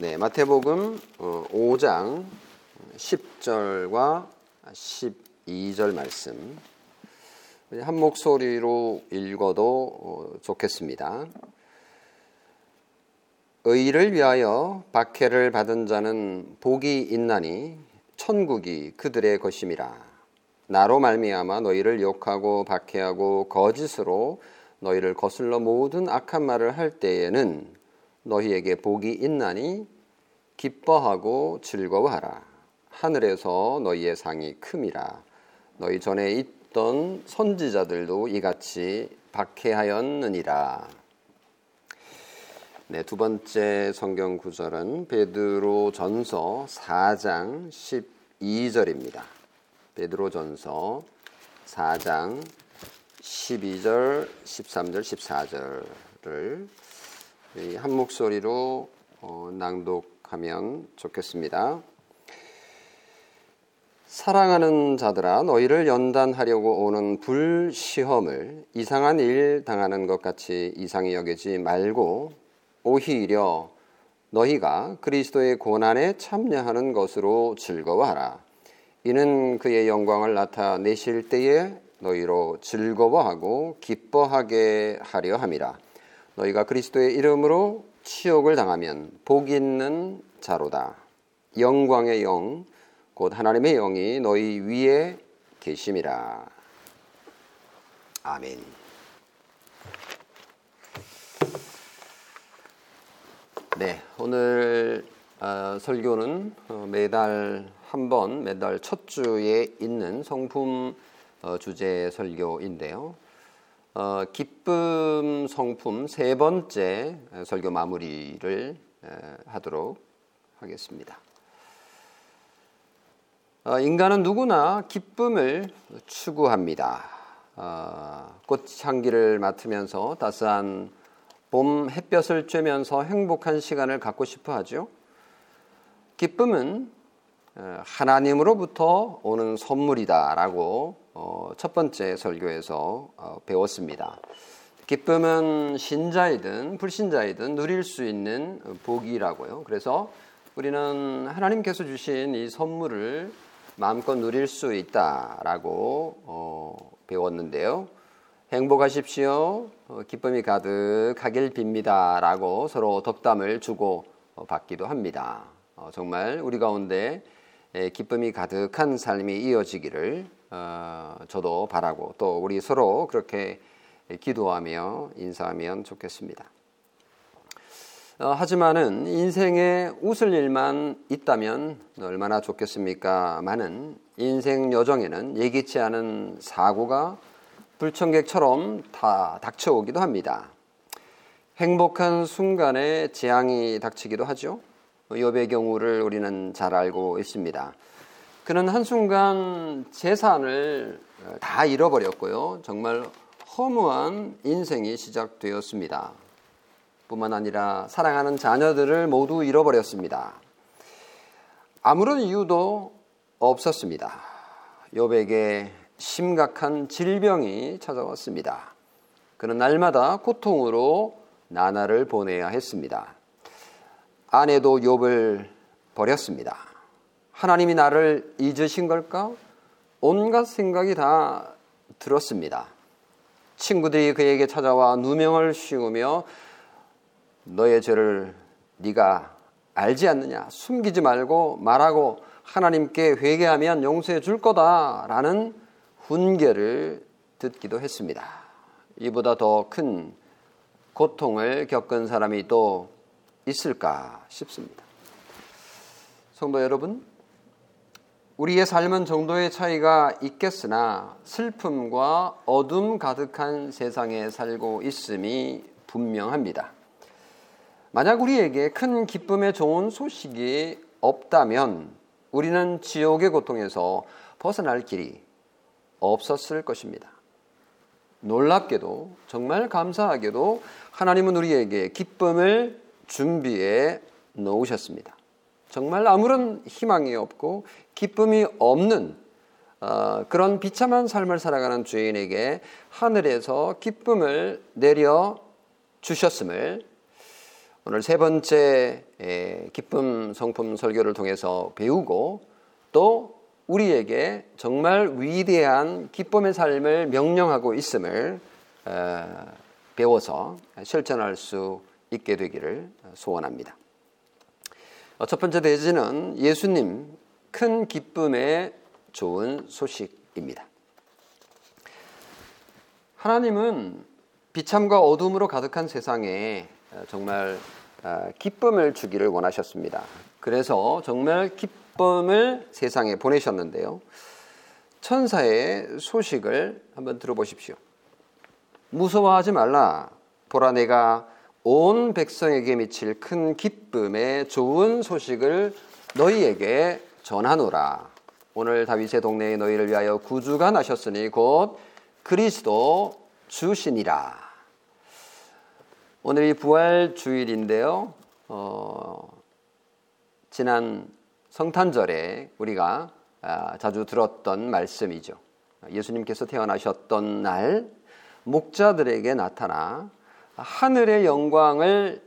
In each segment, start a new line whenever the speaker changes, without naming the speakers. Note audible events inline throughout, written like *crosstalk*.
네, 마태복음 5장 10절과 12절 말씀 한 목소리로 읽어도 좋겠습니다. 의를 위하여 박해를 받은 자는 복이 있나니 천국이 그들의 것임이라. 나로 말미암아 너희를 욕하고 박해하고 거짓으로 너희를 거슬러 모든 악한 말을 할 때에는 너희에게 복이 있나니 기뻐하고 즐거워하라. 하늘에서 너희의 상이 큼이라. 너희 전에 있던 선지자들도 이같이 박해하였느니라. 네, 두 번째 성경 구절은 베드로 전서 4장 12절입니다. 베드로 전서 4장 12절, 13절, 14절을 한 목소리로 어, 낭독하면 좋겠습니다. 사랑하는 자들아 너희를 연단하려고 오는 불시험을 이상한 일 당하는 것 같이 이상히 여기지 말고 오히려 너희가 그리스도의 고난에 참여하는 것으로 즐거워하라. 이는 그의 영광을 나타내실 때에 너희로 즐거워하고 기뻐하게 하려 함이라. 너희가 그리스도의 이름으로 치욕을 당하면 복 있는 자로다. 영광의 영, 곧 하나님의 영이 너희 위에 계심이라. 아멘. 네, 오늘 어, 설교는 어, 매달 한 번, 매달 첫 주에 있는 성품 어, 주제 설교인데요. 어, 기쁨 성품 세 번째 설교 마무리를 에, 하도록 하겠습니다. 어, 인간은 누구나 기쁨을 추구합니다. 어, 꽃향기를 맡으면서 따스한 봄 햇볕을 쬐면서 행복한 시간을 갖고 싶어 하죠. 기쁨은 하나님으로부터 오는 선물이다라고 어, 첫 번째 설교에서 어, 배웠습니다. 기쁨은 신자이든 불신자이든 누릴 수 있는 복이라고요. 그래서 우리는 하나님께서 주신 이 선물을 마음껏 누릴 수 있다라고 어, 배웠는데요. 행복하십시오. 어, 기쁨이 가득하길 빕니다라고 서로 덕담을 주고 어, 받기도 합니다. 어, 정말 우리 가운데 기쁨이 가득한 삶이 이어지기를 어, 저도 바라고 또 우리 서로 그렇게 기도하며 인사하면 좋겠습니다. 어, 하지만은 인생에 웃을 일만 있다면 얼마나 좋겠습니까? 많은 인생 여정에는 예기치 않은 사고가 불청객처럼 다 닥쳐오기도 합니다. 행복한 순간에 재앙이 닥치기도 하죠. 욥의 경우를 우리는 잘 알고 있습니다. 그는 한순간 재산을 다 잃어버렸고요. 정말 허무한 인생이 시작되었습니다. 뿐만 아니라 사랑하는 자녀들을 모두 잃어버렸습니다. 아무런 이유도 없었습니다. 욥에게 심각한 질병이 찾아왔습니다. 그는 날마다 고통으로 나날을 보내야 했습니다. 아내도 욥을 버렸습니다. 하나님이 나를 잊으신 걸까? 온갖 생각이 다 들었습니다. 친구들이 그에게 찾아와 누명을 씌우며 너의 죄를 네가 알지 않느냐 숨기지 말고 말하고 하나님께 회개하면 용서해 줄 거다라는 훈계를 듣기도 했습니다. 이보다 더 큰 고통을 겪은 사람이 또 있을까 싶습니다. 성도 여러분, 우리의 삶은 정도의 차이가 있겠으나 슬픔과 어둠 가득한 세상에 살고 있음이 분명합니다. 만약 우리에게 큰 기쁨의 좋은 소식이 없다면 우리는 지옥의 고통에서 벗어날 길이 없었을 것입니다. 놀랍게도 정말 감사하게도 하나님은 우리에게 기쁨을 준비해 놓으셨습니다. 정말 아무런 희망이 없고 기쁨이 없는 어, 그런 비참한 삶을 살아가는 주인에게 하늘에서 기쁨을 내려 주셨음을 오늘 세 번째 기쁨 성품 설교를 통해서 배우고 또 우리에게 정말 위대한 기쁨의 삶을 명령하고 있음을 어, 배워서 실천할 수 있게 되기를 소원합니다. 어, 첫 번째 대지는 예수님 큰 기쁨의 좋은 소식입니다. 하나님은 비참과 어둠으로 가득한 세상에 정말 아, 기쁨을 주기를 원하셨습니다. 그래서 정말 기쁨을 세상에 보내셨는데요. 천사의 소식을 한번 들어보십시오. 무서워하지 말라. 보라 내가 온 백성에게 미칠 큰 기쁨의 좋은 소식을 너희에게 전하노라. 오늘 다윗의 동네에 너희를 위하여 구주가 나셨으니 곧 그리스도 주시니라. 오늘이 부활 주일인데요. 어, 지난 성탄절에 우리가 아, 자주 들었던 말씀이죠. 예수님께서 태어나셨던 날 목자들에게 나타나 하늘의 영광을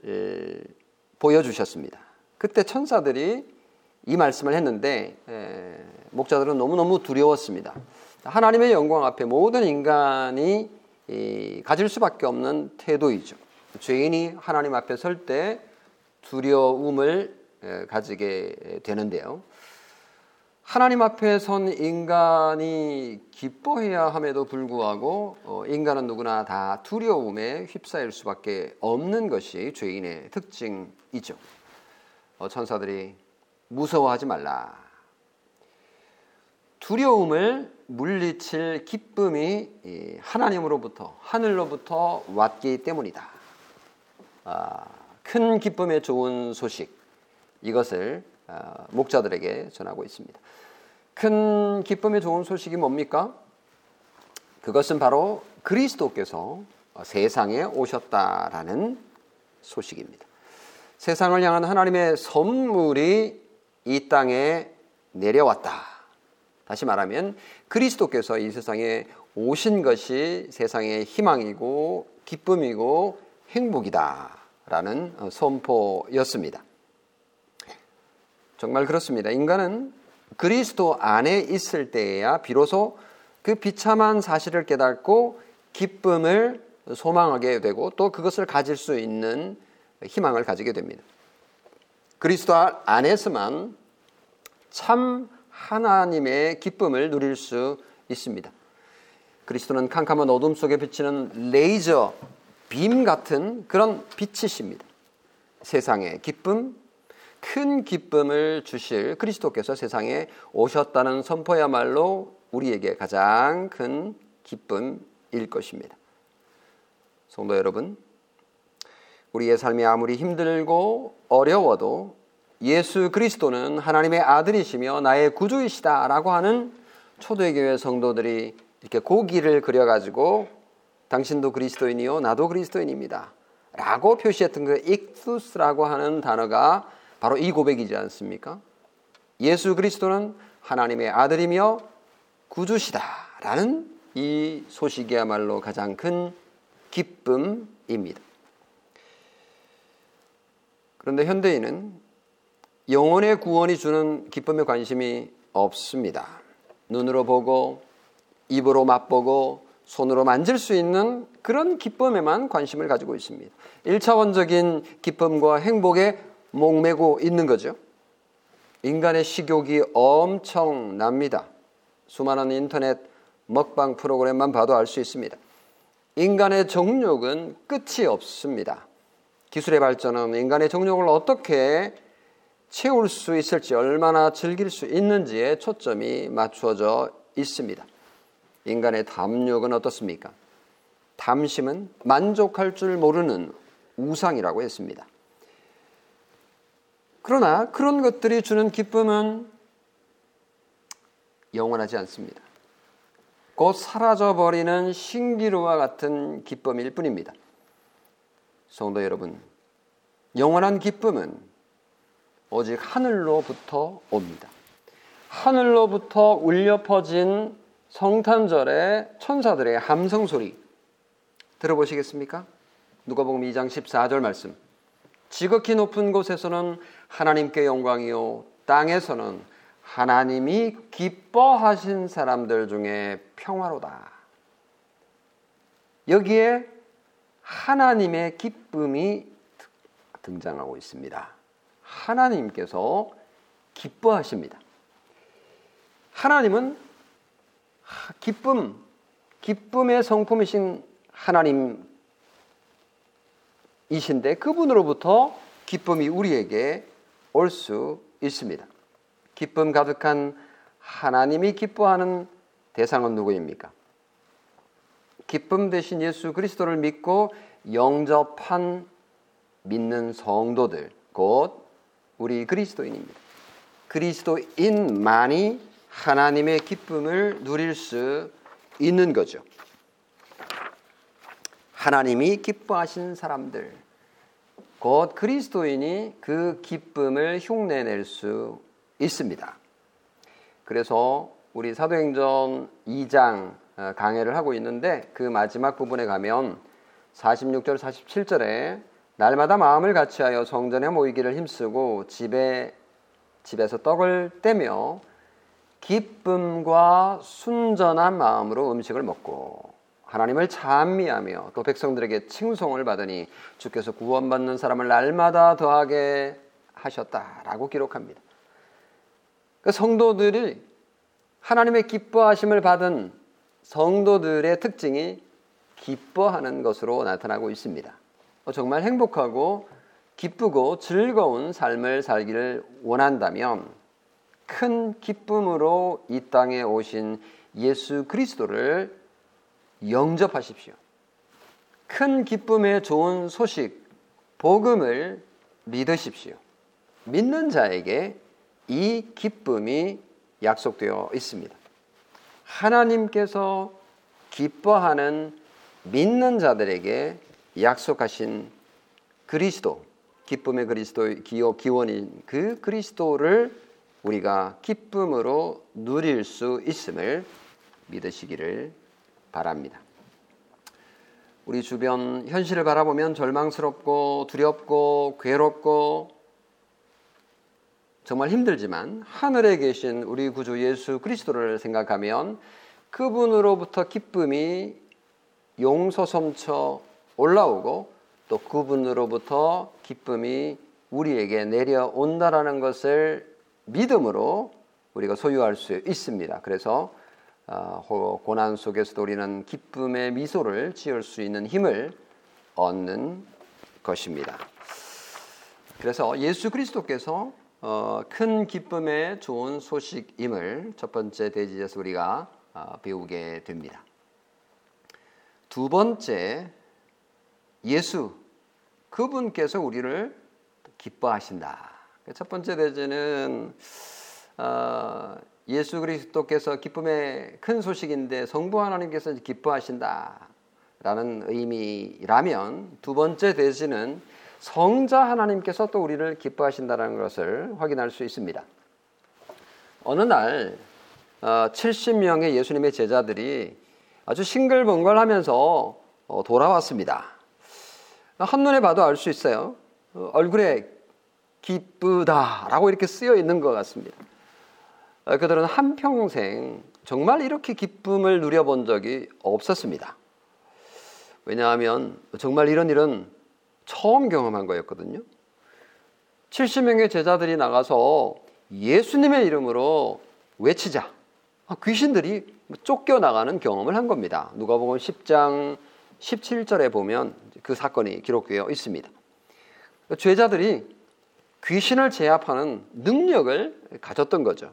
보여주셨습니다. 그때 천사들이 이 말씀을 했는데 목자들은 너무너무 두려웠습니다. 하나님의 영광 앞에 모든 인간이 가질 수밖에 없는 태도이죠. 죄인이 하나님 앞에 설 때 두려움을 가지게 되는데요. 하나님 앞에 선 인간이 기뻐해야 함에도 불구하고 어, 인간은 누구나 다 두려움에 휩싸일 수밖에 없는 것이 죄인의 특징이죠. 어, 천사들이 무서워하지 말라. 두려움을 물리칠 기쁨이 하나님으로부터 하늘로부터 왔기 때문이다. 아, 큰 기쁨의 좋은 소식 이것을 아, 목자들에게 전하고 있습니다. 큰 기쁨의 좋은 소식이 뭡니까? 그것은 바로 그리스도께서 세상에 오셨다라는 소식입니다. 세상을 향한 하나님의 선물이 이 땅에 내려왔다. 다시 말하면 그리스도께서 이 세상에 오신 것이 세상의 희망이고 기쁨이고 행복이다라는 선포였습니다. 정말 그렇습니다. 인간은 그리스도 안에 있을 때에야 비로소 그 비참한 사실을 깨닫고 기쁨을 소망하게 되고 또 그것을 가질 수 있는 희망을 가지게 됩니다. 그리스도 안에서만 참 하나님의 기쁨을 누릴 수 있습니다. 그리스도는 캄캄한 어둠 속에 비치는 레이저 빔 같은 그런 빛이십니다. 세상의 기쁨, 큰 기쁨을 주실 그리스도께서 세상에 오셨다는 선포야말로 우리에게 가장 큰 기쁨일 것입니다. 성도 여러분, 우리의 삶이 아무리 힘들고 어려워도 예수 그리스도는 하나님의 아들이시며 나의 구주이시다라고 하는 초대교회 성도들이 이렇게 고기를 그려가지고 당신도 그리스도인이요 나도 그리스도인입니다. 라고 표시했던 그 익투스라고 하는 단어가 바로 이 고백이지 않습니까? 예수 그리스도는 하나님의 아들이며 구주시다라는 이 소식이야말로 가장 큰 기쁨입니다. 그런데 현대인은 영혼의 구원이 주는 기쁨에 관심이 없습니다. 눈으로 보고 입으로 맛보고 손으로 만질 수 있는 그런 기쁨에만 관심을 가지고 있습니다. 1차원적인 기쁨과 행복에 목매고 있는 거죠. 인간의 식욕이 엄청납니다. 수많은 인터넷 먹방 프로그램만 봐도 알 수 있습니다. 인간의 정욕은 끝이 없습니다. 기술의 발전은 인간의 정욕을 어떻게 채울 수 있을지 얼마나 즐길 수 있는지에 초점이 맞추어져 있습니다. 인간의 담욕은 어떻습니까? 담심은 만족할 줄 모르는 우상이라고 했습니다. 그러나 그런 것들이 주는 기쁨은 영원하지 않습니다. 곧 사라져버리는 신기루와 같은 기쁨일 뿐입니다. 성도 여러분, 영원한 기쁨은 오직 하늘로부터 옵니다. 하늘로부터 울려 퍼진 성탄절의 천사들의 함성 소리 들어보시겠습니까? 누가복음 2장 14절 말씀. 지극히 높은 곳에서는 하나님께 영광이요 땅에서는 하나님이 기뻐하신 사람들 중에 평화로다. 여기에 하나님의 기쁨이 등장하고 있습니다. 하나님께서 기뻐하십니다. 하나님은 기쁨, 기쁨의 성품이신 하나님이신데 그분으로부터 기쁨이 우리에게 올 수 있습니다. 기쁨 가득한 하나님이 기뻐하는 대상은 누구입니까? 기쁨 대신 예수 그리스도를 믿고 영접한 믿는 성도들, 곧 우리 그리스도인입니다. 그리스도인만이 하나님의 기쁨을 누릴 수 있는 거죠. 하나님이 기뻐하신 사람들, 곧 그리스도인이 그 기쁨을 흉내낼 수 있습니다. 그래서 우리 사도행전 2장 어, 강해를 하고 있는데 그 마지막 부분에 가면 46절 47절에 날마다 마음을 같이하여 성전에 모이기를 힘쓰고 집에 집에서 떡을 떼며 기쁨과 순전한 마음으로 음식을 먹고 하나님을 찬미하며 또 백성들에게 칭송을 받으니 주께서 구원받는 사람을 날마다 더하게 하셨다라고 기록합니다. 그 성도들이 하나님의 기뻐하심을 받은 성도들의 특징이 기뻐하는 것으로 나타나고 있습니다. 어, 정말 행복하고 기쁘고 즐거운 삶을 살기를 원한다면 큰 기쁨으로 이 땅에 오신 예수 그리스도를 영접하십시오. 큰 기쁨의 좋은 소식, 복음을 믿으십시오. 믿는 자에게 이 기쁨이 약속되어 있습니다. 하나님께서 기뻐하는 믿는 자들에게 약속하신 그리스도, 기쁨의 그리스도 기호 기원인 그 그리스도를 우리가 기쁨으로 누릴 수 있음을 믿으시기를 바랍니다. 우리 주변 현실을 바라보면 절망스럽고 두렵고 괴롭고 정말 힘들지만 하늘에 계신 우리 구주 예수 그리스도를 생각하면 그분으로부터 기쁨이 용서 섬쳐 올라오고 또 그분으로부터 기쁨이 우리에게 내려온다라는 것을 믿음으로 우리가 소유할 수 있습니다. 그래서 어, 고난 속에서도 우리는 기쁨의 미소를 지을 수 있는 힘을 얻는 것입니다. 그래서 예수 그리스도께서 어, 큰 기쁨의 좋은 소식임을 첫 번째 대지에서 우리가 어, 배우게 됩니다. 두 번째 예수 그분께서 우리를 기뻐하신다. 첫 번째 대지는 어, 예수 그리스도께서 기쁨의 큰 소식인데 성부 하나님께서 기뻐하신다. 라는 의미라면 두 번째 대지는 성자 하나님께서 또 우리를 기뻐하신다는 것을 확인할 수 있습니다. 어느 날 70명의 어, 예수님의 제자들이 아주 싱글벙글하면서 어, 돌아왔습니다. 한눈에 봐도 알 수 있어요. 어, 얼굴에 기쁘다라고 이렇게 쓰여 있는 것 같습니다. 그들은 한평생 정말 이렇게 기쁨을 누려본 적이 없었습니다. 왜냐하면 정말 이런 일은 처음 경험한 거였거든요. 70명의 제자들이 나가서 예수님의 이름으로 외치자. 아, 귀신들이 쫓겨나가는 경험을 한 겁니다. 누가복음 10장 17절에 보면 그 사건이 기록되어 있습니다. 죄자들이 귀신을 제압하는 능력을 가졌던 거죠.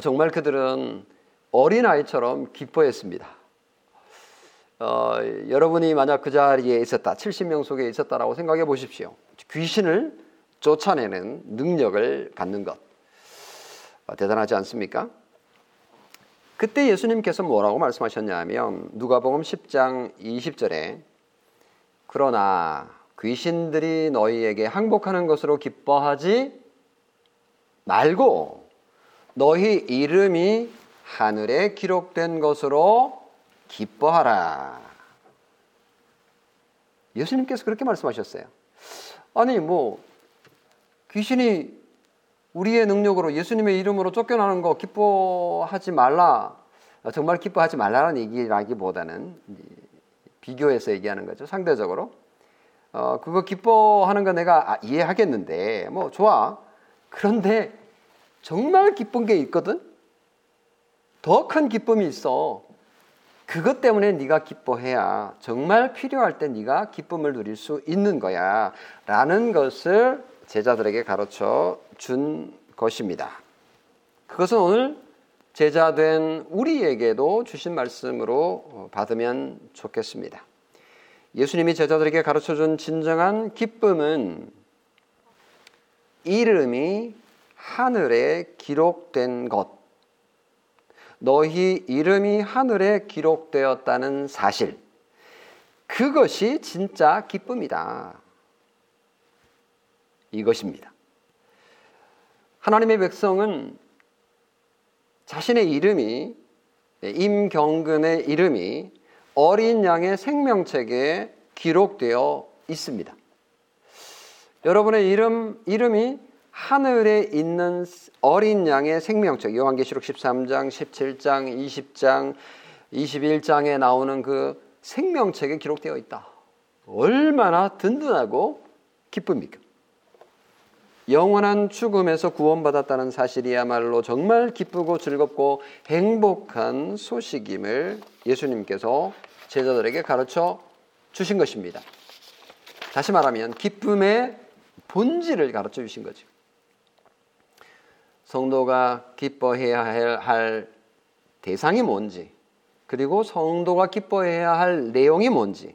정말 그들은 어린아이처럼 기뻐했습니다. 어, 여러분이 만약 그 자리에 있었다, 70명 속에 있었다라고 생각해 보십시오. 귀신을 쫓아내는 능력을 갖는 것. 어, 대단하지 않습니까? 그때 예수님께서 뭐라고 말씀하셨냐 면 누가복음 10장 20절에 그러나 귀신들이 너희에게 항복하는 것으로 기뻐하지 말고 너희 이름이 하늘에 기록된 것으로 기뻐하라. 예수님께서 그렇게 말씀하셨어요. 아니 뭐 귀신이 우리의 능력으로 예수님의 이름으로 쫓겨나는 거 기뻐하지 말라. 정말 기뻐하지 말라는 얘기라기보다는 비교해서 얘기하는 거죠. 상대적으로. 어, 그거 기뻐하는 거 내가 아, 이해하겠는데, 뭐, 좋아. 그런데 정말 기쁜 게 있거든? 더 큰 기쁨이 있어. 그것 때문에 네가 기뻐해야 정말 필요할 때 네가 기쁨을 누릴 수 있는 거야. 라는 것을 제자들에게 가르쳐 준 것입니다. 그것은 오늘 제자 된 우리에게도 주신 말씀으로 받으면 좋겠습니다. 예수님이 제자들에게 가르쳐 준 진정한 기쁨은 이름이 하늘에 기록된 것. 너희 이름이 하늘에 기록되었다는 사실. 그것이 진짜 기쁨이다. 이것입니다. 하나님의 백성은 자신의 이름이 임경근의 이름이 어린 양의 생명책에 기록되어 있습니다. 여러분의 이름 이름이 하늘에 있는 어린 양의 생명책 요한계시록 13장, 17장, 20장, 21장에 나오는 그 생명책에 기록되어 있다. 얼마나 든든하고 기쁩니까? 영원한 죽음에서 구원받았다는 사실이야말로 정말 기쁘고 즐겁고 행복한 소식임을 예수님께서 제자들에게 가르쳐 주신 것입니다. 다시 말하면 기쁨의 본질을 가르쳐 주신 거죠. 성도가 기뻐해야 할 대상이 뭔지, 그리고 성도가 기뻐해야 할 내용이 뭔지,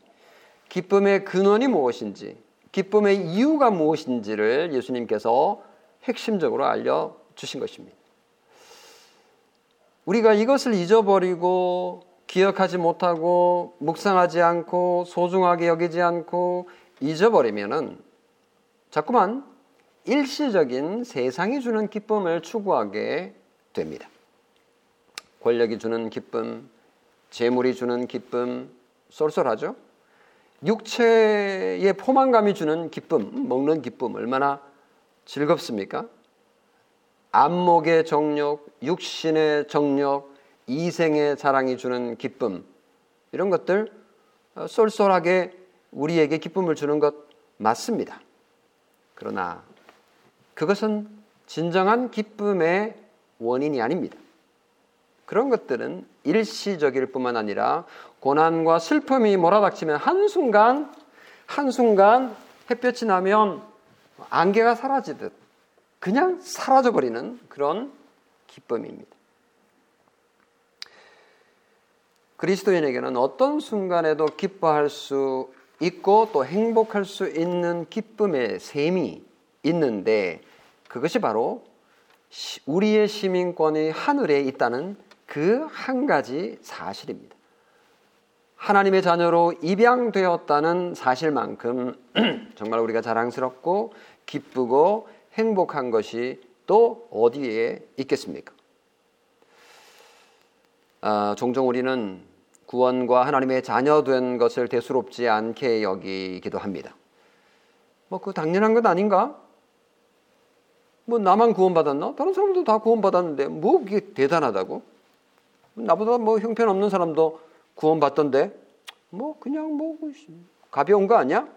기쁨의 근원이 무엇인지, 기쁨의 이유가 무엇인지를 예수님께서 핵심적으로 알려 주신 것입니다. 우리가 이것을 잊어버리고 기억하지 못하고 묵상하지 않고 소중하게 여기지 않고 잊어버리면은 자꾸만 일시적인 세상이 주는 기쁨을 추구하게 됩니다. 권력이 주는 기쁨, 재물이 주는 기쁨 쏠쏠하죠? 육체의 포만감이 주는 기쁨, 먹는 기쁨 얼마나 즐겁습니까? 안목의 정력, 육신의 정력, 이생의 자랑이 주는 기쁨 이런 것들 쏠쏠하게 우리에게 기쁨을 주는 것 맞습니다. 그러나 그것은 진정한 기쁨의 원인이 아닙니다. 그런 것들은 일시적일 뿐만 아니라 고난과 슬픔이 몰아닥치면 한순간, 한순간 햇볕이 나면 안개가 사라지듯 그냥 사라져버리는 그런 기쁨입니다. 그리스도인에게는 어떤 순간에도 기뻐할 수 있고 또 행복할 수 있는 기쁨의 셈이 있는데 그것이 바로 우리의 시민권이 하늘에 있다는 그 한 가지 사실입니다. 하나님의 자녀로 입양되었다는 사실만큼 *clears throat* 정말 우리가 자랑스럽고 기쁘고 행복한 것이 또 어디에 있겠습니까? 아, 종종 우리는 구원과 하나님의 자녀된 것을 대수롭지 않게 여기기도 합니다. 뭐 그 당연한 것 아닌가? 뭐 나만 구원받았나? 다른 사람도 다 구원받았는데 뭐 그게 대단하다고? 나보다 뭐 형편없는 사람도 구원받던데 뭐 그냥 뭐 가벼운 거 아니야?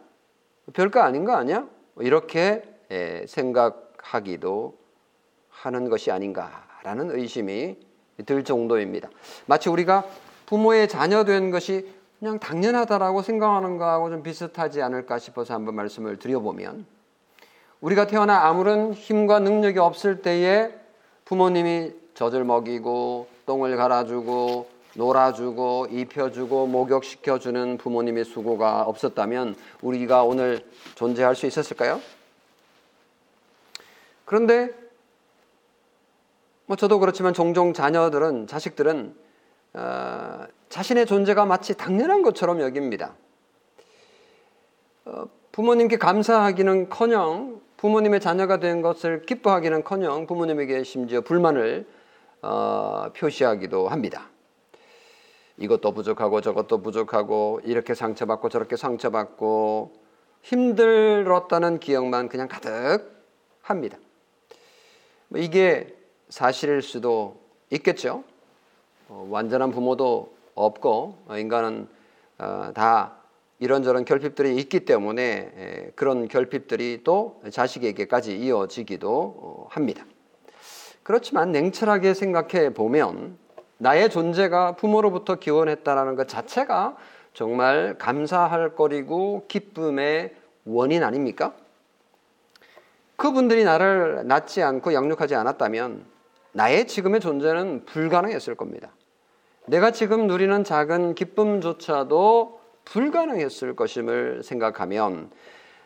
별거 아닌 거 아니야? 뭐 이렇게 생각하기도 하는 것이 아닌가라는 의심이 들 정도입니다. 마치 우리가 부모의 자녀 된 것이 그냥 당연하다라고 생각하는 거하고 좀 비슷하지 않을까 싶어서 한번 말씀을 드려보면 우리가 태어나 아무런 힘과 능력이 없을 때에 부모님이 젖을 먹이고 똥을 갈아주고 놀아주고 입혀주고 목욕시켜주는 부모님의 수고가 없었다면 우리가 오늘 존재할 수 있었을까요? 그런데 뭐 저도 그렇지만 종종 자녀들은 자식들은 어, 자신의 존재가 마치 당연한 것처럼 여깁니다. 어, 부모님께 감사하기는커녕 부모님의 자녀가 된 것을 기뻐하기는커녕 부모님에게 심지어 불만을 어, 표시하기도 합니다. 이것도 부족하고 저것도 부족하고 이렇게 상처받고 저렇게 상처받고 힘들었다는 기억만 그냥 가득 합니다. 뭐 이게 사실일 수도 있겠죠. 어, 완전한 부모도 없고 어, 인간은 어, 다 이런저런 결핍들이 있기 때문에 에, 그런 결핍들이 또 자식에게까지 이어지기도 어, 합니다. 그렇지만 냉철하게 생각해 보면 나의 존재가 부모로부터 기원했다라는 것 자체가 정말 감사할 거리고 기쁨의 원인 아닙니까? 그분들이 나를 낳지 않고 양육하지 않았다면 나의 지금의 존재는 불가능했을 겁니다. 내가 지금 누리는 작은 기쁨조차도 불가능했을 것임을 생각하면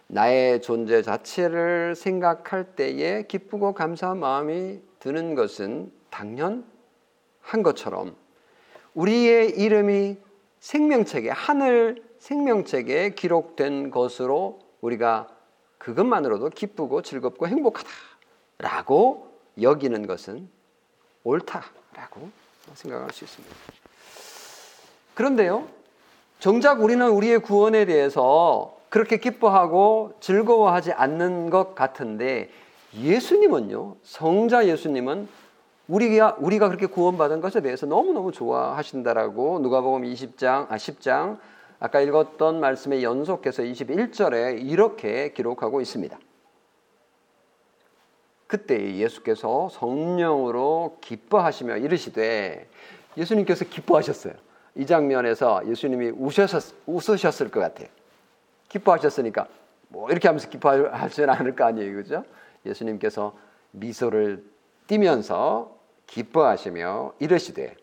나의 존재 자체를 생각할 때에 기쁘고 감사한 마음이 드는 것은 당연한 것처럼 우리의 이름이 생명책에 하늘 생명책에 기록된 것으로 우리가 그것만으로도 기쁘고 즐겁고 행복하다라고 여기는 것은 옳다라고 생각할 수 있습니다. 그런데요, 정작 우리는 우리의 구원에 대해서 그렇게 기뻐하고 즐거워하지 않는 것 같은데 예수님은요, 성자 예수님은 우리가 우리가 그렇게 구원받은 것에 대해서 너무너무 좋아하신다라고 누가복음 20장 아 10장 아까 읽었던 말씀에 연속해서 21절에 이렇게 기록하고 있습니다. 그때 예수께서 성령으로 기뻐하시며 이르시되 예수님께서 기뻐하셨어요. 이 장면에서 예수님이 우셨, 웃으셨을 것 같아요. 기뻐하셨으니까 뭐 이렇게 하면서 기뻐하지는 않을 거 아니에요. 그죠? 예수님께서 미소를 띠면서 기뻐하시며 이르시되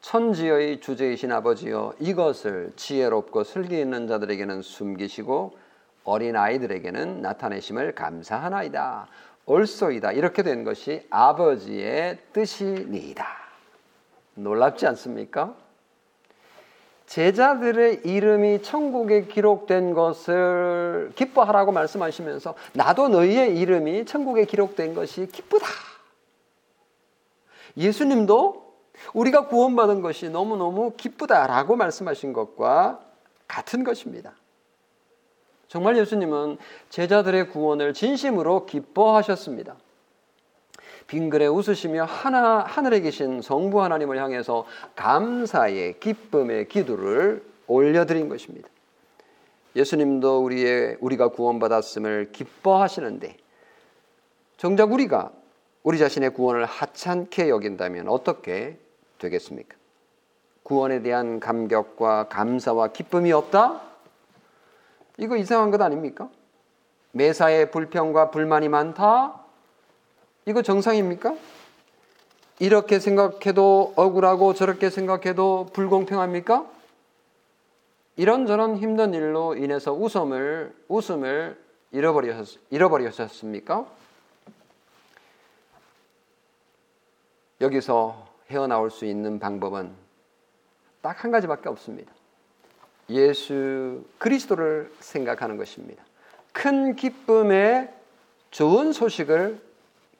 천지의 주제이신 아버지여 이것을 지혜롭고 슬기 있는 자들에게는 숨기시고 어린 아이들에게는 나타내심을 감사하나이다. 옳소이다. 이렇게 된 것이 아버지의 뜻이니이다. 놀랍지 않습니까? 제자들의 이름이 천국에 기록된 것을 기뻐하라고 말씀하시면서 나도 너희의 이름이 천국에 기록된 것이 기쁘다. 예수님도 우리가 구원받은 것이 너무너무 기쁘다라고 말씀하신 것과 같은 것입니다. 정말 예수님은 제자들의 구원을 진심으로 기뻐하셨습니다. 빙그레 웃으시며 하나, 하늘에 계신 성부 하나님을 향해서 감사의 기쁨의 기도를 올려드린 것입니다. 예수님도 우리의 우리가 구원받았음을 기뻐하시는데 정작 우리가 우리 자신의 구원을 하찮게 여긴다면 어떻게 되겠습니까? 구원에 대한 감격과 감사와 기쁨이 없다? 이거 이상한 것 아닙니까? 매사에 불평과 불만이 많다? 이거 정상입니까? 이렇게 생각해도 억울하고 저렇게 생각해도 불공평합니까? 이런저런 힘든 일로 인해서 웃음을, 웃음을 잃어버리셨, 잃어버리셨습니까? 여기서 헤어나올 수 있는 방법은 딱 한 가지밖에 없습니다. 예수 그리스도를 생각하는 것입니다. 큰 기쁨의 좋은 소식을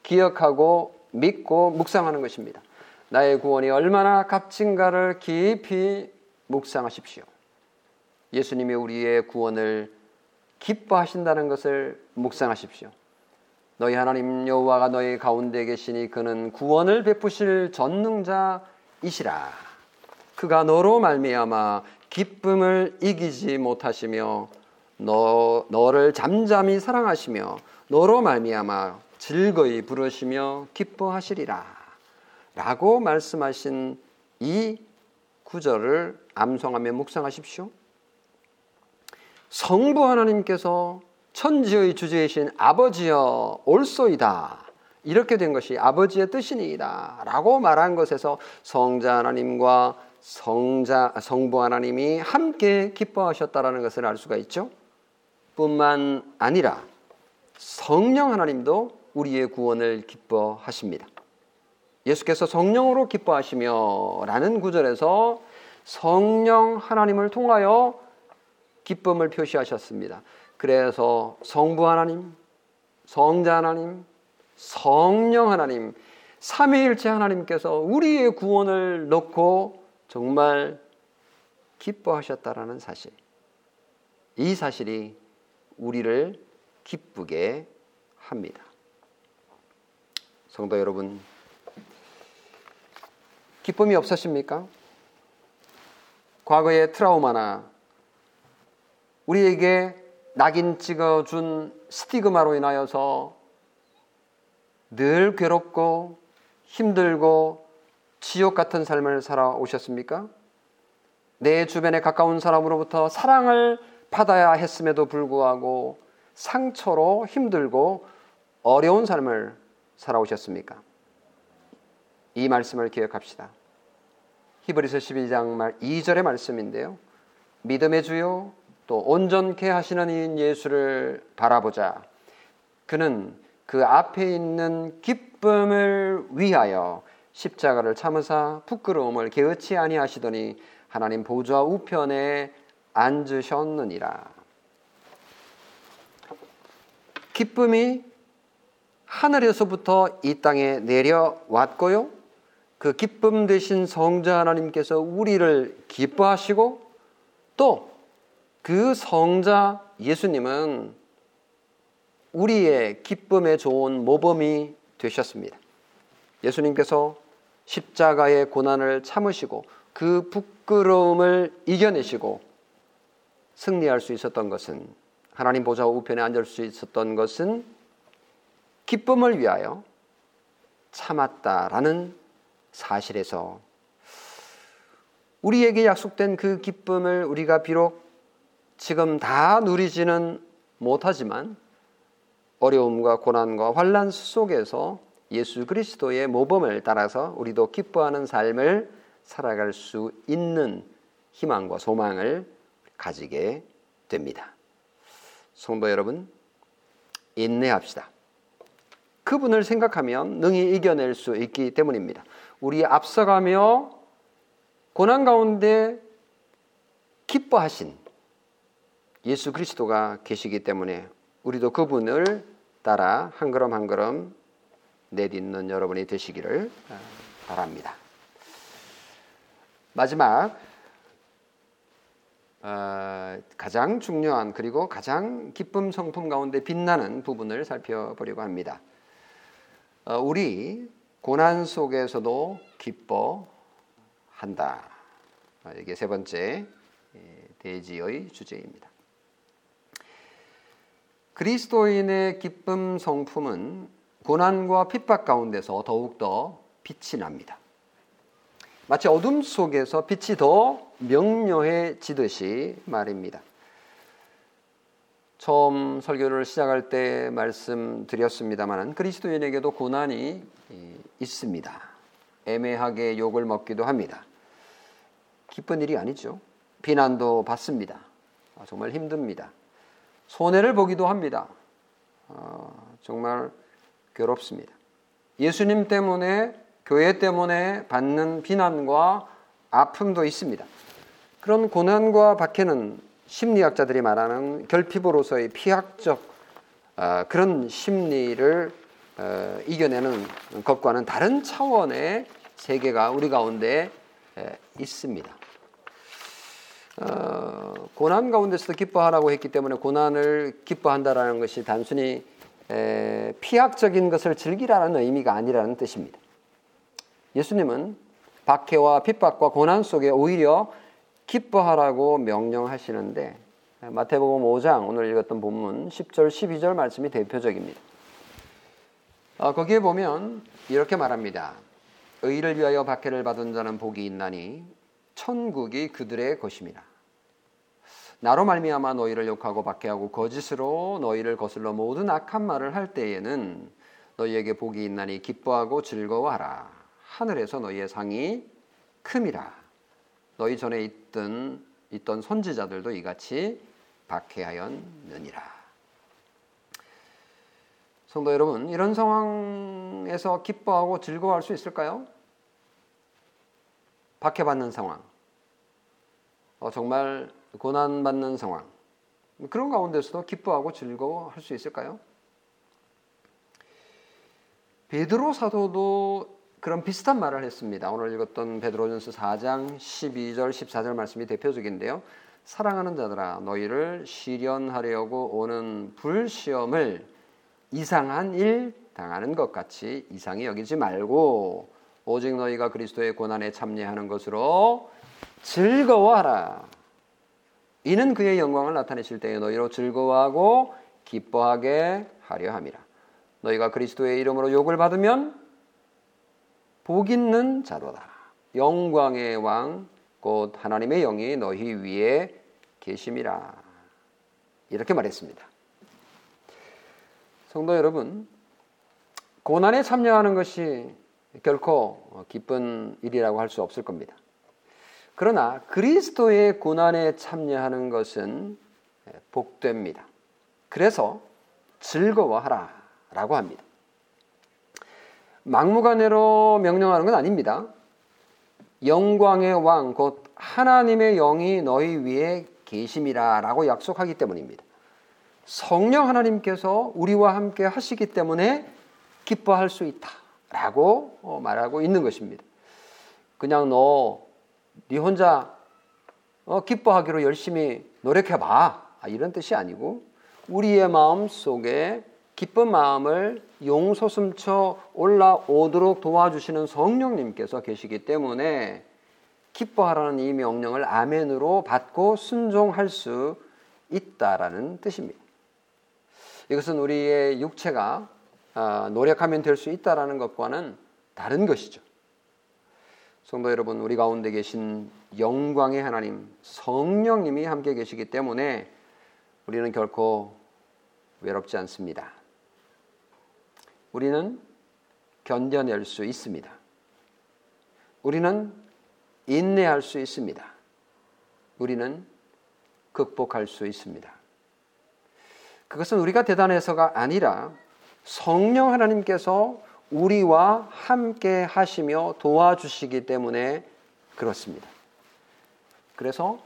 기억하고 믿고 묵상하는 것입니다. 나의 구원이 얼마나 값진가를 깊이 묵상하십시오. 예수님이 우리의 구원을 기뻐하신다는 것을 묵상하십시오. 너희 하나님 여호와가 너희 가운데 계시니 그는 구원을 베푸실 전능자이시라. 그가 너로 말미암아 기쁨을 이기지 못하시며 너 너를 잠잠히 사랑하시며 너로 말미암아 즐거이 부르시며 기뻐하시리라. 라고 말씀하신 이 구절을 암송하며 묵상하십시오. 성부 하나님께서 천지의 주제이신 아버지여 올소이다. 이렇게 된 것이 아버지의 뜻이니이다. 라고 말한 것에서 성자 하나님과 성자, 성부 하나님이 함께 기뻐하셨다라는 것을 알 수가 있죠. 뿐만 아니라 성령 하나님도 우리의 구원을 기뻐하십니다. 예수께서 성령으로 기뻐하시며 라는 구절에서 성령 하나님을 통하여 기쁨을 표시하셨습니다. 그래서 성부 하나님, 성자 하나님, 성령 하나님, 삼위일체 하나님께서 우리의 구원을 놓고 정말 기뻐하셨다라는 사실. 이 사실이 우리를 기쁘게 합니다. 성도 여러분, 기쁨이 없으십니까? 과거의 트라우마나 우리에게 낙인 찍어준 스티그마로 인하여서 늘 괴롭고 힘들고 지옥 같은 삶을 살아오셨습니까? 내 주변에 가까운 사람으로부터 사랑을 받아야 했음에도 불구하고 상처로 힘들고 어려운 삶을 살아오셨습니까? 이 말씀을 기억합시다. 히브리서 12장 말 2절의 말씀인데요. 믿음의 주요 또 온전케 하시는 이인 예수를 바라보자. 그는 그 앞에 있는 기쁨을 위하여 십자가를 참으사 부끄러움을 개의치 아니하시더니 하나님 보좌 우편에 앉으셨느니라. 기쁨이 하늘에서부터 이 땅에 내려왔고요. 그 기쁨 대신 성자 하나님께서 우리를 기뻐하시고 또 그 성자 예수님은 우리의 기쁨에 좋은 모범이 되셨습니다. 예수님께서 십자가의 고난을 참으시고 그 부끄러움을 이겨내시고 승리할 수 있었던 것은 하나님 보좌 우편에 앉을 수 있었던 것은 기쁨을 위하여 참았다라는 사실에서 우리에게 약속된 그 기쁨을 우리가 비록 지금 다 누리지는 못하지만 어려움과 고난과 환란 속에서 예수 그리스도의 모범을 따라서 우리도 기뻐하는 삶을 살아갈 수 있는 희망과 소망을 가지게 됩니다. 성도 여러분, 인내합시다. 그분을 생각하면 능히 이겨낼 수 있기 때문입니다. 우리 앞서가며 고난 가운데 기뻐하신 예수 그리스도가 계시기 때문에 우리도 그분을 따라 한 걸음 한 걸음 내딛는 여러분이 되시기를 바랍니다. 마지막 어, 가장 중요한 그리고 가장 기쁨 성품 가운데 빛나는 부분을 살펴보려고 합니다. 어, 우리 고난 속에서도 기뻐한다. 어, 이게 세 번째 예, 대지의 주제입니다. 그리스도인의 기쁨 성품은 고난과 핍박 가운데서 더욱더 빛이 납니다. 마치 어둠 속에서 빛이 더 명료해지듯이 말입니다. 처음 설교를 시작할 때 말씀드렸습니다만 그리스도인에게도 고난이 있습니다. 애매하게 욕을 먹기도 합니다. 기쁜 일이 아니죠. 비난도 받습니다. 아, 정말 힘듭니다. 손해를 보기도 합니다. 어, 정말 괴롭습니다. 예수님 때문에 교회 때문에 받는 비난과 아픔도 있습니다. 그런 고난과 박해는 심리학자들이 말하는 결핍으로서의 피학적 어, 그런 심리를 어, 이겨내는 것과는 다른 차원의 세계가 우리 가운데 에, 있습니다. 어, 고난 가운데서도 기뻐하라고 했기 때문에 고난을 기뻐한다라는 것이 단순히 에, 피학적인 것을 즐기라는 의미가 아니라는 뜻입니다. 예수님은 박해와 핍박과 고난 속에 오히려 기뻐하라고 명령하시는데 마태복음 5장 오늘 읽었던 본문 10절 12절 말씀이 대표적입니다. 어, 거기에 보면 이렇게 말합니다. 의를 위하여 박해를 받은 자는 복이 있나니 천국이 그들의 것입니다. 나로 말미암아 너희를 욕하고 박해하고 거짓으로 너희를 거슬러 모든 악한 말을 할 때에는 너희에게 복이 있나니 기뻐하고 즐거워하라. 하늘에서 너희의 상이 큼이라. 너희 전에 있던 있던 선지자들도 이같이 박해하였느니라. 성도 여러분, 이런 상황에서 기뻐하고 즐거워할 수 있을까요? 박해받는 상황, 어, 정말 고난받는 상황, 그런 가운데서도 기뻐하고 즐거워할 수 있을까요? 베드로 사도도 그런 비슷한 말을 했습니다. 오늘 읽었던 베드로전서 4장 12절 14절 말씀이 대표적인데요. 사랑하는 자들아 너희를 시련하려고 오는 불시험을 이상한 일 당하는 것 같이 이상히 여기지 말고 오직 너희가 그리스도의 고난에 참여하는 것으로 즐거워하라. 이는 그의 영광을 나타내실 때에 너희로 즐거워하고 기뻐하게 하려 함이라. 너희가 그리스도의 이름으로 욕을 받으면 복 있는 자로다. 영광의 왕, 곧 하나님의 영이 너희 위에 계심이라. 이렇게 말했습니다. 성도 여러분, 고난에 참여하는 것이 결코 기쁜 일이라고 할 수 없을 겁니다. 그러나 그리스도의 고난에 참여하는 것은 복됩니다. 그래서 즐거워하라 라고 합니다. 막무가내로 명령하는 건 아닙니다. 영광의 왕, 곧 하나님의 영이 너희 위에 계심이라 라고 약속하기 때문입니다. 성령 하나님께서 우리와 함께 하시기 때문에 기뻐할 수 있다 라고 어, 말하고 있는 것입니다. 그냥 너, 네 혼자 어, 기뻐하기로 열심히 노력해봐. 아, 이런 뜻이 아니고 우리의 마음 속에 기쁜 마음을 용솟음쳐 올라오도록 도와주시는 성령님께서 계시기 때문에 기뻐하라는 이 명령을 아멘으로 받고 순종할 수 있다라는 뜻입니다. 이것은 우리의 육체가 아, 노력하면 될 수 있다라는 것과는 다른 것이죠. 성도 여러분, 우리 가운데 계신 영광의 하나님, 성령님이 함께 계시기 때문에 우리는 결코 외롭지 않습니다. 우리는 견뎌낼 수 있습니다. 우리는 인내할 수 있습니다. 우리는 극복할 수 있습니다. 그것은 우리가 대단해서가 아니라 성령 하나님께서 우리와 함께 하시며 도와주시기 때문에 그렇습니다. 그래서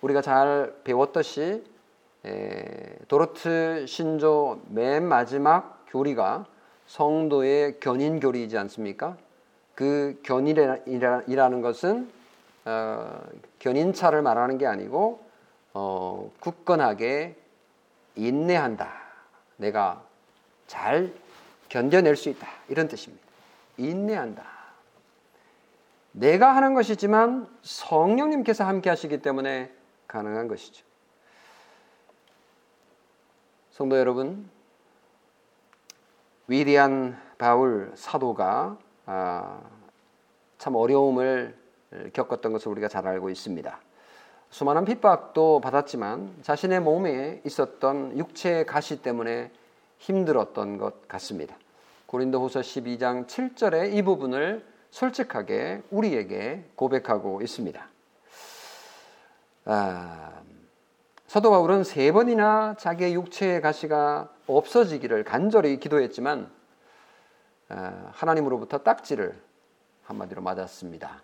우리가 잘 배웠듯이 도로트 신조 맨 마지막 교리가 성도의 견인 교리이지 않습니까? 그 견인이라는 것은 어, 견인차를 말하는 게 아니고 어, 굳건하게 인내한다. 내가 잘 견뎌낼 수 있다. 이런 뜻입니다. 인내한다. 내가 하는 것이지만 성령님께서 함께 하시기 때문에 가능한 것이죠. 성도 여러분, 위대한 바울 사도가 아, 참 어려움을 겪었던 것을 우리가 잘 알고 있습니다. 수많은 핍박도 받았지만 자신의 몸에 있었던 육체의 가시 때문에 힘들었던 것 같습니다. 고린도후서 12장 7절의 이 부분을 솔직하게 우리에게 고백하고 있습니다. 아, 사도 바울은 세 번이나 자기의 육체의 가시가 없어지기를 간절히 기도했지만 아, 하나님으로부터 딱지를 한마디로 맞았습니다.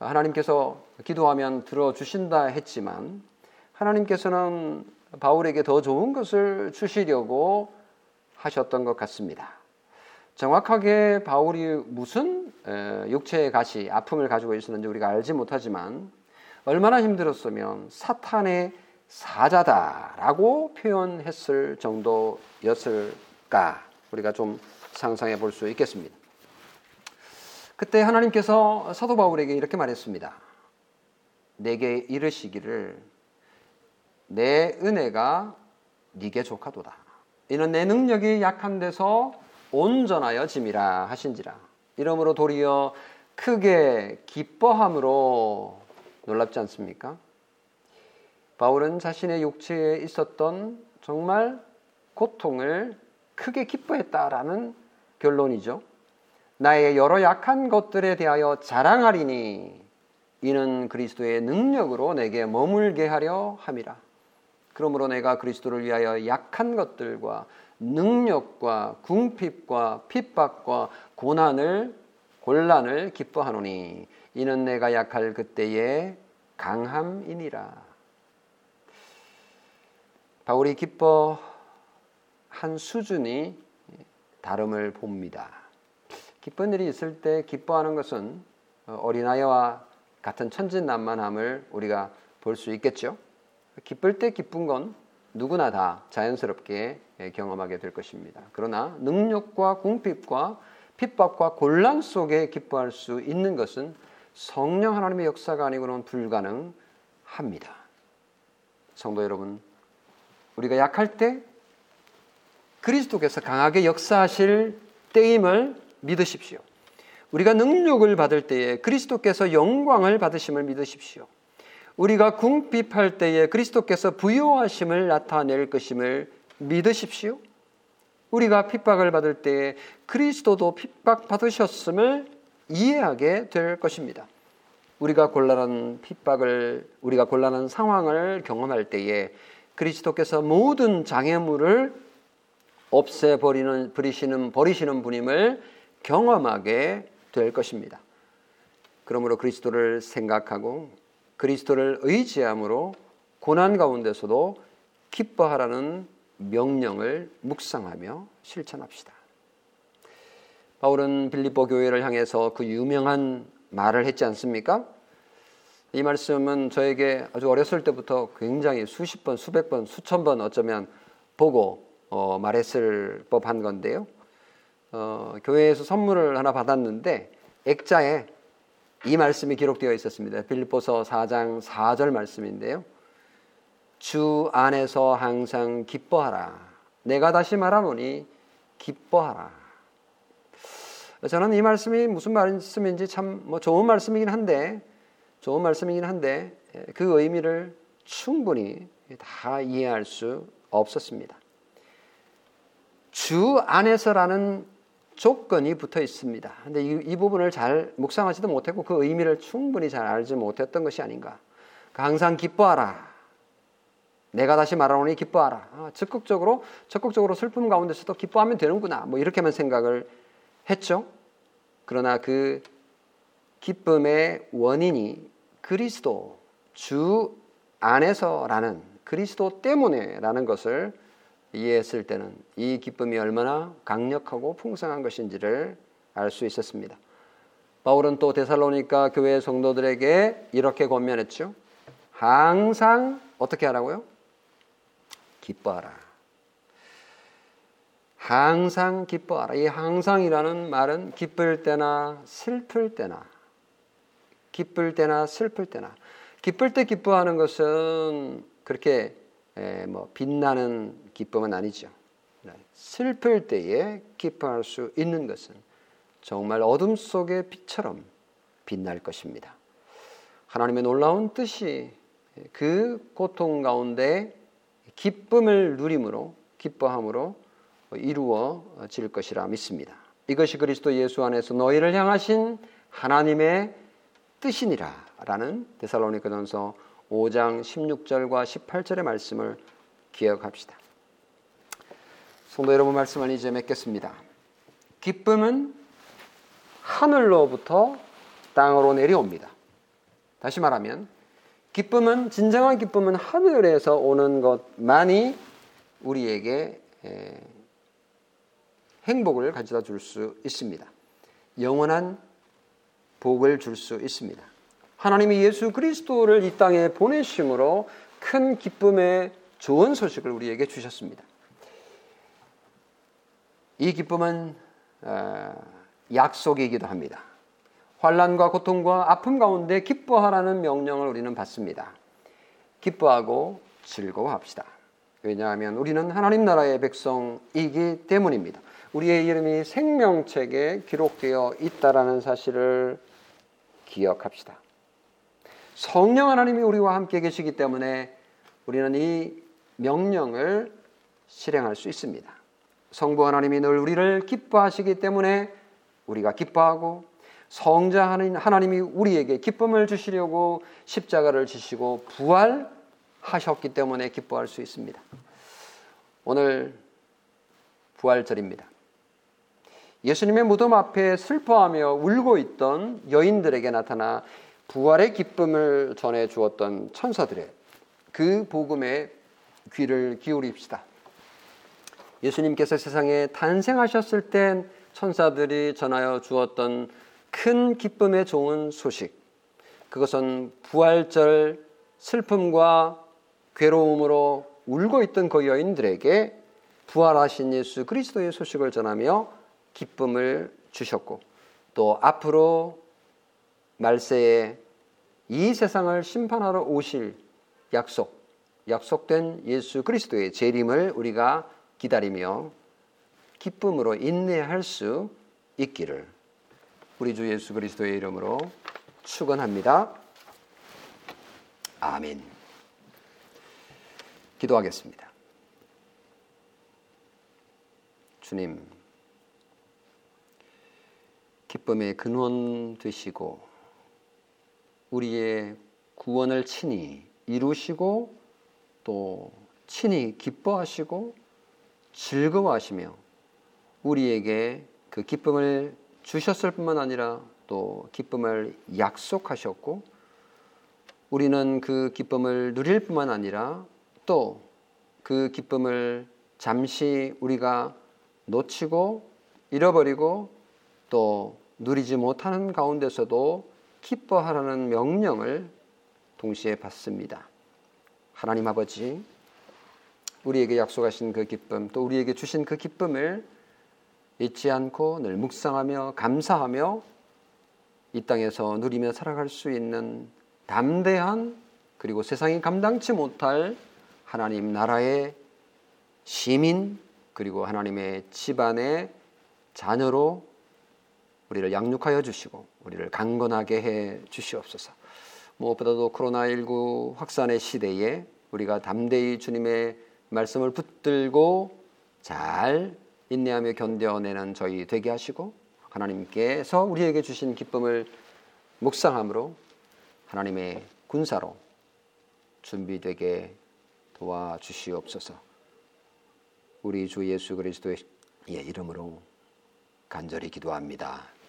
하나님께서 기도하면 들어주신다 했지만 하나님께서는 바울에게 더 좋은 것을 주시려고 하셨던 것 같습니다. 정확하게 바울이 무슨 육체의 가시, 아픔을 가지고 있었는지 우리가 알지 못하지만 얼마나 힘들었으면 사탄의 사자다라고 표현했을 정도였을까 우리가 좀 상상해 볼 수 있겠습니다. 그때 하나님께서 사도 바울에게 이렇게 말했습니다. 내게 이르시기를 내 은혜가 네게 족하도다. 이는 내 능력이 약한 데서 온전하여 짐이라 하신지라. 이러므로 도리어 크게 기뻐함으로 놀랍지 않습니까? 바울은 자신의 육체에 있었던 정말 고통을 크게 기뻐했다라는 결론이죠. 나의 여러 약한 것들에 대하여 자랑하리니 이는 그리스도의 능력으로 내게 머물게 하려 함이라. 그러므로 내가 그리스도를 위하여 약한 것들과 능력과 궁핍과 핍박과 고난을 곤란을 기뻐하노니 이는 내가 약할 그때의 강함이니라. 바울이 기뻐한 수준이 다름을 봅니다. 기쁜 일이 있을 때 기뻐하는 것은 어린아이와 같은 천진난만함을 우리가 볼 수 있겠죠. 기쁠 때 기쁜 건 누구나 다 자연스럽게 경험하게 될 것입니다. 그러나 능력과 궁핍과 핍박과 곤란 속에 기뻐할 수 있는 것은 성령 하나님의 역사가 아니고는 불가능합니다. 성도 여러분, 우리가 약할 때 그리스도께서 강하게 역사하실 때임을 믿으십시오. 우리가 능력을 받을 때에 그리스도께서 영광을 받으심을 믿으십시오. 우리가 궁핍할 때에 그리스도께서 부요하심을 나타낼 것임을 믿으십시오. 우리가 핍박을 받을 때에 그리스도도 핍박 받으셨음을 이해하게 될 것입니다. 우리가 곤란한 핍박을 우리가 곤란한 상황을 경험할 때에 그리스도께서 모든 장애물을 없애 버리는 버리시는 버리시는 분임을 경험하게 될 것입니다. 그러므로 그리스도를 생각하고 그리스도를 의지함으로 고난 가운데서도 기뻐하라는 명령을 묵상하며 실천합시다. 바울은 빌립보 교회를 향해서 그 유명한 말을 했지 않습니까? 이 말씀은 저에게 아주 어렸을 때부터 굉장히 수십 번, 수백 번, 수천 번 어쩌면 보고 어, 말했을 법한 건데요. 어, 교회에서 선물을 하나 받았는데 액자에 이 말씀이 기록되어 있었습니다. 빌립보서 4장 4절 말씀인데요. 주 안에서 항상 기뻐하라. 내가 다시 말하노니 기뻐하라. 저는 이 말씀이 무슨 말씀인지 참 뭐 좋은 말씀이긴 한데 좋은 말씀이긴 한데 그 의미를 충분히 다 이해할 수 없었습니다. 주 안에서라는 조건이 붙어 있습니다. 근데 이, 이, 부분을 잘 묵상하지도 못했고 그 의미를 충분히 잘 알지 못했던 것이 아닌가. 그러니까 항상 기뻐하라. 내가 다시 말하노니 기뻐하라. 아, 적극적으로 적극적으로 슬픔 가운데서도 기뻐하면 되는구나. 뭐 이렇게만 생각을 했죠. 그러나 그 기쁨의 원인이 그리스도 주 안에서라는 그리스도 때문에라는 것을 이해했을 때는 이 기쁨이 얼마나 강력하고 풍성한 것인지를 알 수 있었습니다. 바울은 또 데살로니가 교회 성도들에게 이렇게 권면했죠. 항상 어떻게 하라고요? 기뻐하라. 항상 기뻐하라. 이 항상이라는 말은 기쁠 때나 슬플 때나 기쁠 때나 슬플 때나 기쁠 때 기뻐하는 것은 그렇게 뭐 빛나는 기쁨은 아니죠. 네. 슬플 때에 기뻐할 수 있는 것은 정말 어둠 속의 빛처럼 빛날 것입니다. 하나님의 놀라운 뜻이 그 고통 가운데 기쁨을 누림으로 기뻐함으로 이루어질 것이라 믿습니다. 이것이 그리스도 예수 안에서 너희를 향하신 하나님의 뜻이니라라는 데살로니가전서 5장 16절과 18절의 말씀을 기억합시다. 성도 여러분 말씀을 이제 맺겠습니다. 기쁨은 하늘로부터 땅으로 내려옵니다. 다시 말하면 기쁨은 진정한 기쁨은 하늘에서 오는 것만이 우리에게 행복을 가져다 줄 수 있습니다. 영원한 복을 줄 수 있습니다. 하나님이 예수 그리스도를 이 땅에 보내심으로 큰 기쁨의 좋은 소식을 우리에게 주셨습니다. 이 기쁨은 어, 약속이기도 합니다. 환란과 고통과 아픔 가운데 기뻐하라는 명령을 우리는 받습니다. 기뻐하고 즐거워합시다. 왜냐하면 우리는 하나님 나라의 백성이기 때문입니다. 우리의 이름이 생명책에 기록되어 있다라는 사실을 기억합시다. 성령 하나님이 우리와 함께 계시기 때문에 우리는 이 명령을 실행할 수 있습니다. 성부 하나님이 늘 우리를 기뻐하시기 때문에 우리가 기뻐하고 성자 하나님이 우리에게 기쁨을 주시려고 십자가를 지시고 부활하셨기 때문에 기뻐할 수 있습니다. 오늘 부활절입니다. 예수님의 무덤 앞에 슬퍼하며 울고 있던 여인들에게 나타나 부활의 기쁨을 전해 주었던 천사들의 그 복음에 귀를 기울입시다. 예수님께서 세상에 탄생하셨을 땐 천사들이 전하여 주었던 큰 기쁨의 좋은 소식. 그것은 부활절 슬픔과 괴로움으로 울고 있던 그 여인들에게 부활하신 예수 그리스도의 소식을 전하며 기쁨을 주셨고 또 앞으로 말세에 이 세상을 심판하러 오실 약속, 약속된 예수 그리스도의 재림을 우리가 기다리며 기쁨으로 인내할 수 있기를 우리 주 예수 그리스도의 이름으로 축원합니다. 아멘. 기도하겠습니다. 주님, 기쁨의 근원 되시고 우리의 구원을 친히 이루시고 또 친히 기뻐하시고 즐거워하시며 우리에게 그 기쁨을 주셨을 뿐만 아니라 또 기쁨을 약속하셨고 우리는 그 기쁨을 누릴 뿐만 아니라 또 그 기쁨을 잠시 우리가 놓치고 잃어버리고 또 누리지 못하는 가운데서도 기뻐하라는 명령을 동시에 받습니다. 하나님 아버지, 우리에게 약속하신 그 기쁨, 또 우리에게 주신 그 기쁨을 잊지 않고 늘 묵상하며 감사하며 이 땅에서 누리며 살아갈 수 있는 담대한 그리고 세상이 감당치 못할 하나님 나라의 시민 그리고 하나님의 집안의 자녀로 우리를 양육하여 주시고 우리를 강건하게 해 주시옵소서. 무엇보다도 코로나19 확산의 시대에 우리가 담대히 주님의 말씀을 붙들고 잘 인내하며 견뎌내는 저희 되게 하시고 하나님께서 우리에게 주신 기쁨을 묵상함으로 하나님의 군사로 준비되게 도와주시옵소서. 우리 주 예수 그리스도의 이름으로 간절히 기도합니다.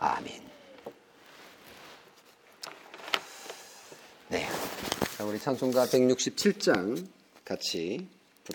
아멘. 네. 우리 찬송가 167장 같이